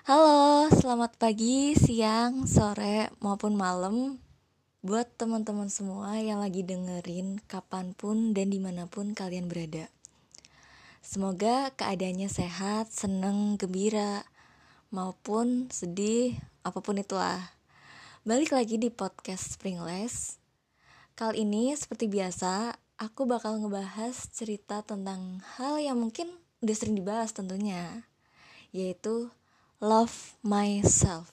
Halo, selamat pagi, siang, sore, maupun malam Buat teman-teman semua yang lagi dengerin kapan pun dan di mana pun kalian berada. Semoga keadaannya sehat, seneng, gembira Maupun sedih, apa pun itulah. Balik lagi di podcast Springless Kali ini seperti biasa, aku bakal ngebahas cerita tentang hal yang mungkin udah sering dibahas tentunya Yaitu love myself.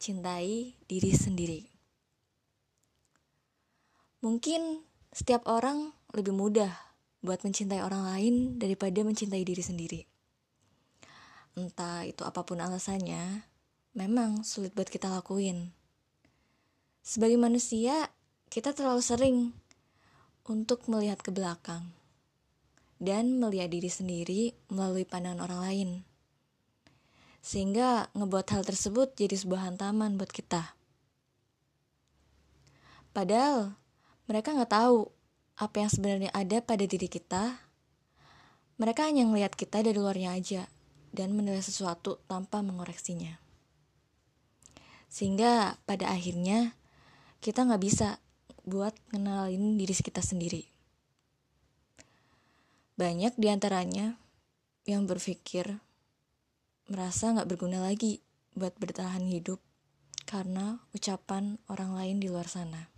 Cintai diri sendiri. Mungkin setiap orang lebih mudah buat mencintai orang lain daripada mencintai diri sendiri. Entah itu apa pun alasannya, memang sulit buat kita lakuin. Sebagai manusia, kita terlalu sering untuk melihat ke belakang dan melihat diri sendiri melalui pandangan orang lain sehingga ngebuat hal tersebut jadi sebuah hantaman buat kita. Padahal mereka nggak tahu apa yang sebenarnya ada pada diri kita. Mereka hanya ngelihat kita dari luarnya aja dan menilai sesuatu tanpa mengoreksinya. Sehingga pada akhirnya kita nggak bisa buat ngenalin diri kita sendiri. Banyak di antaranya yang berpikir merasa nggak berguna lagi buat bertahan hidup karena ucapan orang lain di luar sana.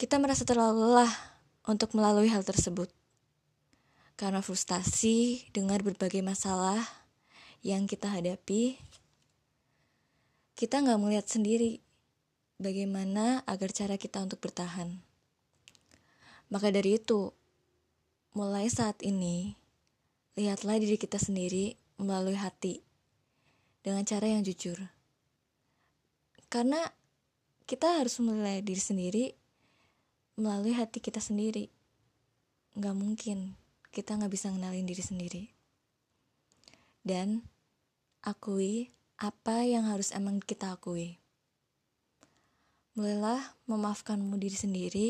Kita merasa terlalu lelah untuk melalui hal tersebut karena frustasi dengar berbagai masalah yang kita hadapi. Kita nggak melihat sendiri bagaimana agar cara kita untuk bertahan. Maka dari itu, mulai saat ini, Lihatlah diri kita sendiri melalui hati dengan cara yang jujur. Karena kita harus menilai diri sendiri melalui hati kita sendiri. Gak mungkin kita gak bisa ngenalin diri sendiri. Dan akui apa yang harus emang kita akui. Mulailah memaafkanmu diri sendiri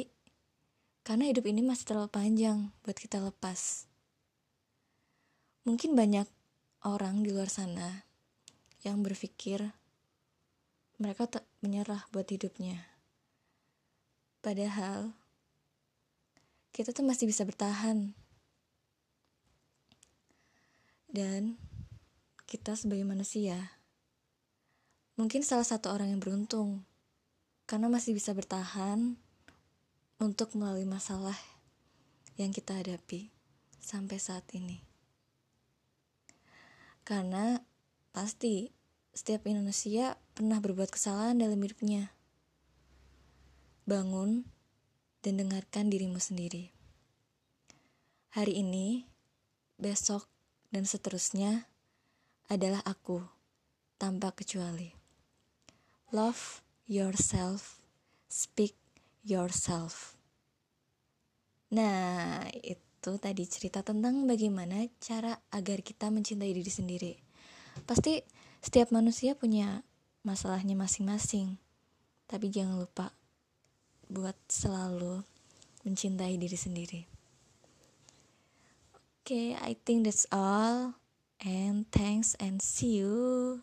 karena hidup ini masih terlalu panjang buat kita lepas. Mungkin banyak orang di luar sana yang berpikir mereka tak menyerah buat hidupnya. Padahal kita tuh masih bisa bertahan. Dan kita sebagai manusia mungkin salah satu orang yang beruntung karena masih bisa bertahan untuk melalui masalah yang kita hadapi sampai saat ini. Karena pasti setiap manusia pernah berbuat kesalahan dalam hidupnya. Bangun dan dengarkan dirimu sendiri. Hari ini, besok, dan seterusnya adalah aku tanpa kecuali. Love yourself, speak yourself. Nah, itu itu tadi cerita tentang bagaimana cara agar kita mencintai diri sendiri. Pasti setiap manusia punya masalahnya masing-masing. Tapi jangan lupa buat selalu mencintai diri sendiri. Oke, okay, I think that's all. And thanks and see you.